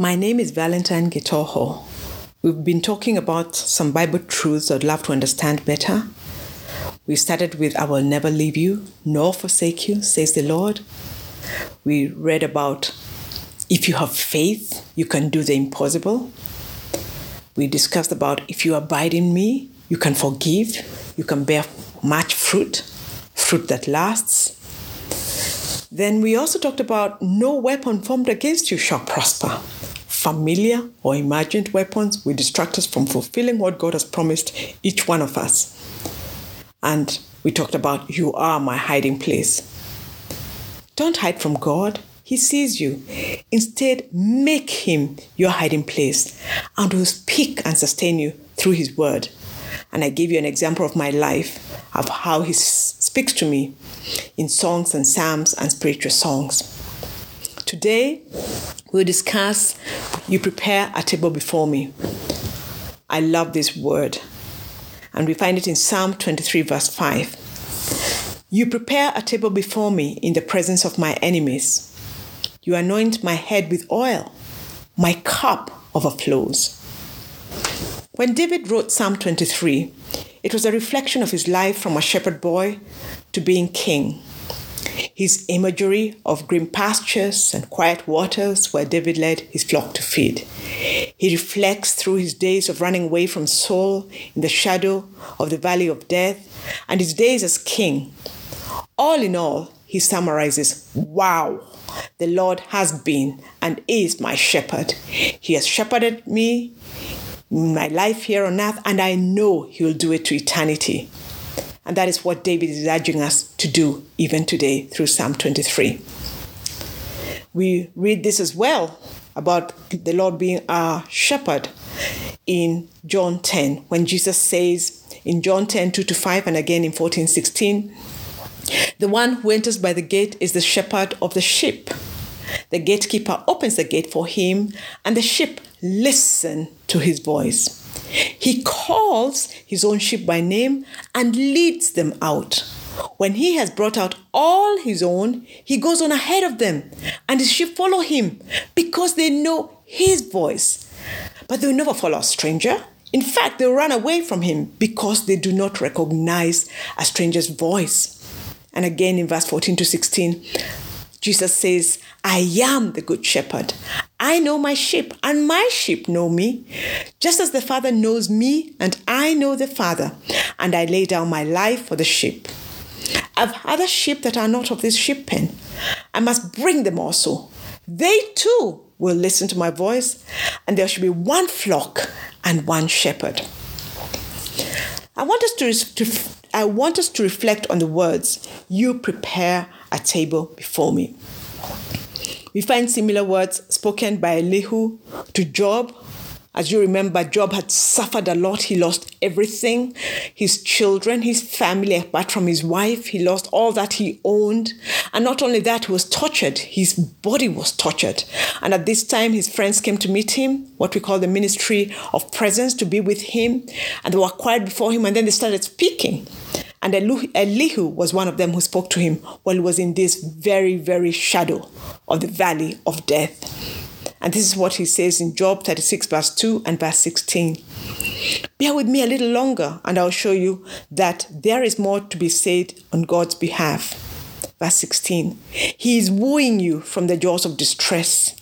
My name is Valentine Gitoho. We've been talking about some Bible truths I'd love to understand better. We started with I will never leave you nor forsake you, says the Lord. We read about if you have faith, you can do the impossible. We discussed about if you abide in me, you can forgive, you can bear much fruit, fruit that lasts. Then we also talked about no weapon formed against you shall prosper. Familiar or imagined weapons will distract us from fulfilling what God has promised each one of us. And we talked about you are my hiding place. Don't hide from God. He sees you. Instead, make him your hiding place and will speak and sustain you through his word. And I gave you an example of my life of how he speaks to me in songs and psalms and spiritual songs. Today, we'll discuss You prepare a table before me. I love this word. And we find it in Psalm 23, verse 5. You prepare a table before me in the presence of my enemies. You anoint my head with oil. My cup overflows. When David wrote Psalm 23, it was a reflection of his life from a shepherd boy to being king. His imagery of green pastures and quiet waters where David led his flock to feed. He reflects through his days of running away from Saul in the shadow of the valley of death and his days as king. All in all, he summarizes Wow, the Lord has been and is my shepherd. He has shepherded me my life here on earth, and I know He will do it to eternity. And that is what David is urging us to do even today through Psalm 23. We read this as well about the Lord being our shepherd in John 10, when Jesus says in John 10, 2 to 5, and again in 14, 16, the one who enters by the gate is the shepherd of the sheep. The gatekeeper opens the gate for him, and the sheep listen to his voice. He calls his own sheep by name and leads them out. When he has brought out all his own, he goes on ahead of them, and his sheep follow him because they know his voice. But they'll never follow a stranger. In fact, they'll run away from him because they do not recognize a stranger's voice. And again in verse 14 to 16, Jesus says, I am the good shepherd. I know my sheep, and my sheep know me, just as the Father knows me, and I know the Father, and I lay down my life for the sheep. I've other sheep that are not of this sheep pen. I must bring them also. They too will listen to my voice, and there shall be one flock and one shepherd. I want us to, to I want us to reflect on the words, You prepare a table before me. We find similar words spoken by Elihu to Job. As you remember, Job had suffered a lot. He lost everything his children, his family, apart from his wife. He lost all that he owned. And not only that, he was tortured. His body was tortured. And at this time, his friends came to meet him, what we call the ministry of presence, to be with him. And they were quiet before him. And then they started speaking. And Elihu was one of them who spoke to him while he was in this very, very shadow of the valley of death. And this is what he says in Job 36, verse 2 and verse 16. Bear with me a little longer, and I'll show you that there is more to be said on God's behalf. Verse 16 He is wooing you from the jaws of distress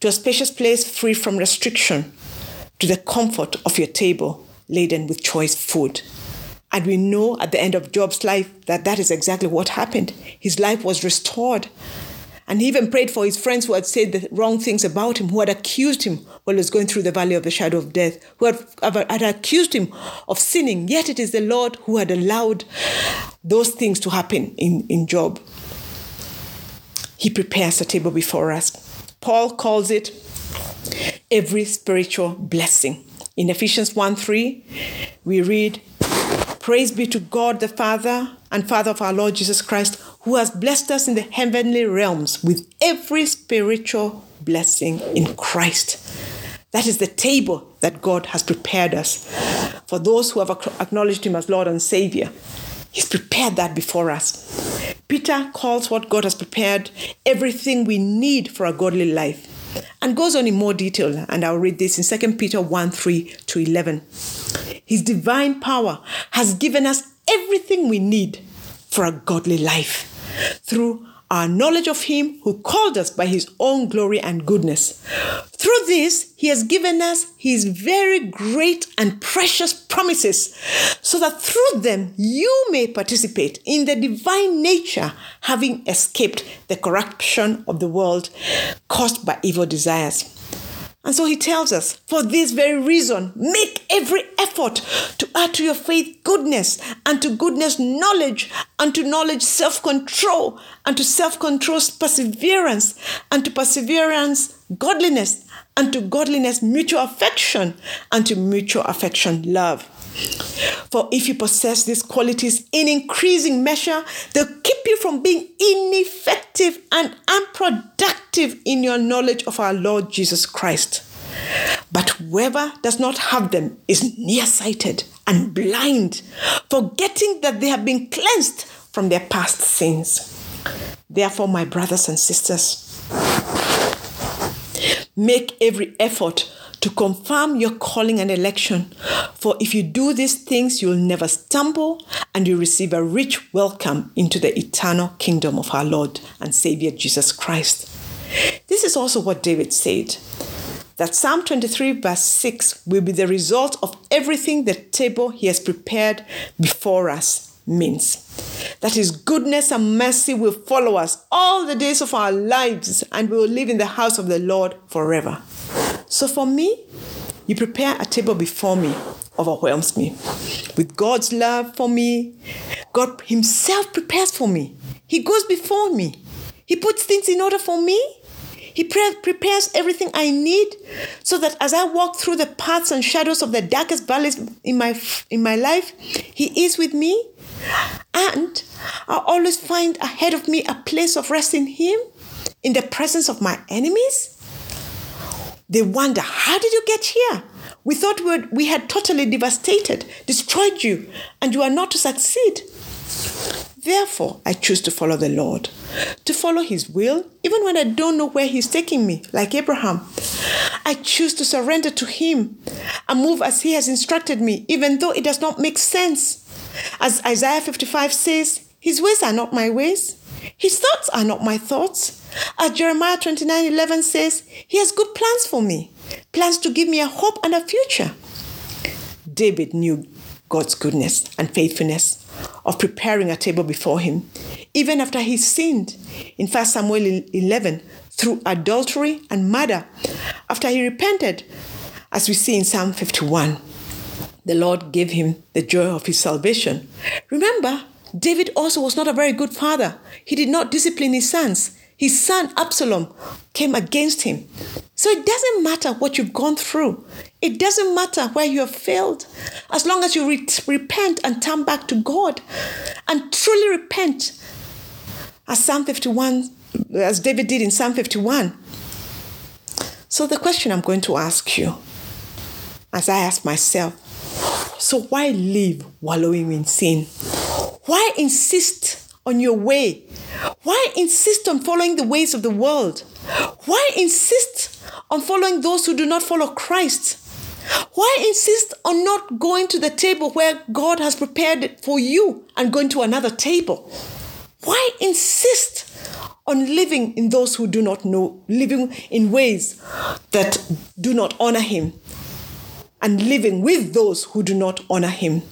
to a spacious place free from restriction, to the comfort of your table laden with choice food. And we know at the end of Job's life that that is exactly what happened. His life was restored. And he even prayed for his friends who had said the wrong things about him, who had accused him while he was going through the valley of the shadow of death, who had, had accused him of sinning. Yet it is the Lord who had allowed those things to happen in, in Job. He prepares a table before us. Paul calls it every spiritual blessing. In Ephesians 1 3, we read, Praise be to God the Father and Father of our Lord Jesus Christ, who has blessed us in the heavenly realms with every spiritual blessing in Christ. That is the table that God has prepared us for those who have acknowledged Him as Lord and Savior. He's prepared that before us. Peter calls what God has prepared everything we need for a godly life. And goes on in more detail. And I'll read this in 2 Peter 1 3 to 11. His divine power has given us everything we need for a godly life through our knowledge of Him who called us by His own glory and goodness. Through this, He has given us His very great and precious promises, so that through them you may participate in the divine nature, having escaped the corruption of the world caused by evil desires. And so he tells us, for this very reason, make every effort to add to your faith goodness, and to goodness knowledge, and to knowledge self control, and to self control perseverance, and to perseverance godliness, and to godliness mutual affection, and to mutual affection love. For if you possess these qualities in increasing measure, they'll keep you from being ineffective and unproductive in your knowledge of our Lord Jesus Christ. But whoever does not have them is nearsighted and blind, forgetting that they have been cleansed from their past sins. Therefore, my brothers and sisters, make every effort to confirm your calling and election. For if you do these things, you'll never stumble and you receive a rich welcome into the eternal kingdom of our Lord and Savior Jesus Christ. This is also what David said that Psalm 23, verse 6 will be the result of everything the table he has prepared before us means. That his goodness and mercy will follow us all the days of our lives, and we will live in the house of the Lord forever. So for me, you prepare a table before me overwhelms me. With God's love for me, God Himself prepares for me. He goes before me. He puts things in order for me. He pre- prepares everything I need so that as I walk through the paths and shadows of the darkest valleys in my in my life, He is with me. And I always find ahead of me a place of rest in Him in the presence of my enemies. They wonder, how did you get here? We thought we, we had totally devastated, destroyed you, and you are not to succeed. Therefore, I choose to follow the Lord, to follow His will, even when I don't know where He's taking me, like Abraham. I choose to surrender to Him and move as He has instructed me, even though it does not make sense. As Isaiah 55 says, His ways are not my ways, his thoughts are not my thoughts. As Jeremiah 29 11 says, He has good plans for me, plans to give me a hope and a future. David knew God's goodness and faithfulness of preparing a table before him, even after he sinned in 1 Samuel 11 through adultery and murder. After he repented, as we see in Psalm 51, the Lord gave him the joy of his salvation. Remember, David also was not a very good father. He did not discipline his sons. His son Absalom came against him. So it doesn't matter what you've gone through. It doesn't matter where you have failed. As long as you re- repent and turn back to God and truly repent, as Psalm 51, as David did in Psalm 51. So the question I'm going to ask you, as I ask myself, so why live wallowing in sin? Why insist on your way? Why insist on following the ways of the world? Why insist on following those who do not follow Christ? Why insist on not going to the table where God has prepared for you and going to another table? Why insist on living in those who do not know, living in ways that do not honor Him, and living with those who do not honor Him?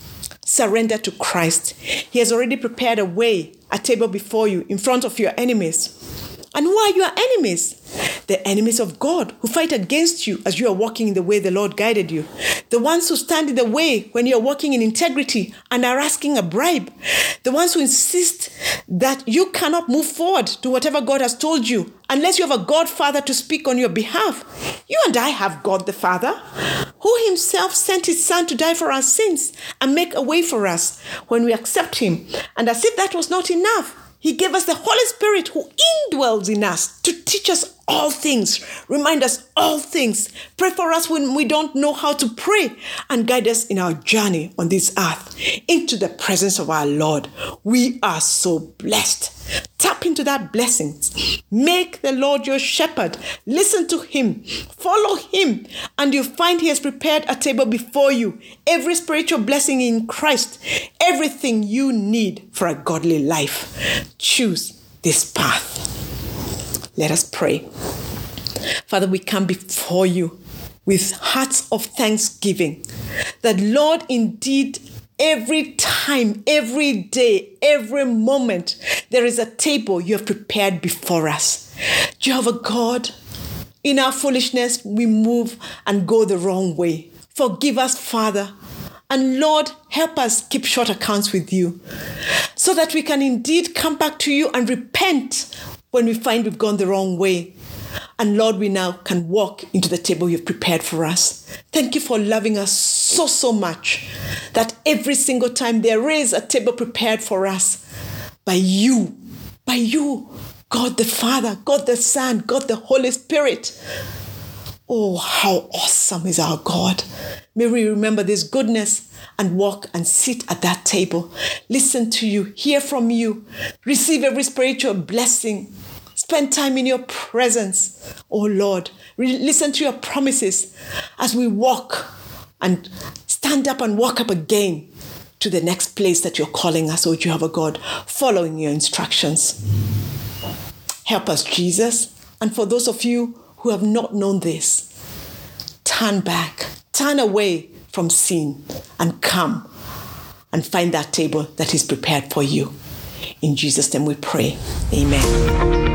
surrender to Christ. He has already prepared a way, a table before you in front of your enemies. And who are your enemies? The enemies of God who fight against you as you are walking in the way the Lord guided you. The ones who stand in the way when you are walking in integrity and are asking a bribe. The ones who insist that you cannot move forward to whatever God has told you unless you have a God Father to speak on your behalf. You and I have God the Father who himself sent his Son to die for our sins and make a way for us when we accept him. And as if that was not enough, he gave us the Holy Spirit who indwells in us to teach us all things, remind us all things, pray for us when we don't know how to pray, and guide us in our journey on this earth into the presence of our Lord. We are so blessed. Tap into that blessing. Make the Lord your shepherd. Listen to him. Follow him. And you find he has prepared a table before you. Every spiritual blessing in Christ. Everything you need for a godly life. Choose this path. Let us pray. Father, we come before you with hearts of thanksgiving that, Lord, indeed, every time, every day, every moment, there is a table you have prepared before us. Jehovah God, in our foolishness, we move and go the wrong way. Forgive us, Father. And Lord, help us keep short accounts with you so that we can indeed come back to you and repent when we find we've gone the wrong way. And Lord, we now can walk into the table you've prepared for us. Thank you for loving us so, so much that every single time there is a table prepared for us by you, by you, God the Father, God the Son, God the Holy Spirit. Oh, how awesome is our God. May we remember this goodness and walk and sit at that table. Listen to you, hear from you, receive every spiritual blessing Spend time in your presence, oh Lord. Re- listen to your promises as we walk and stand up and walk up again to the next place that you're calling us, oh Jehovah God, following your instructions. Help us, Jesus. And for those of you who have not known this, turn back, turn away from sin, and come and find that table that is prepared for you. In Jesus' name we pray. Amen.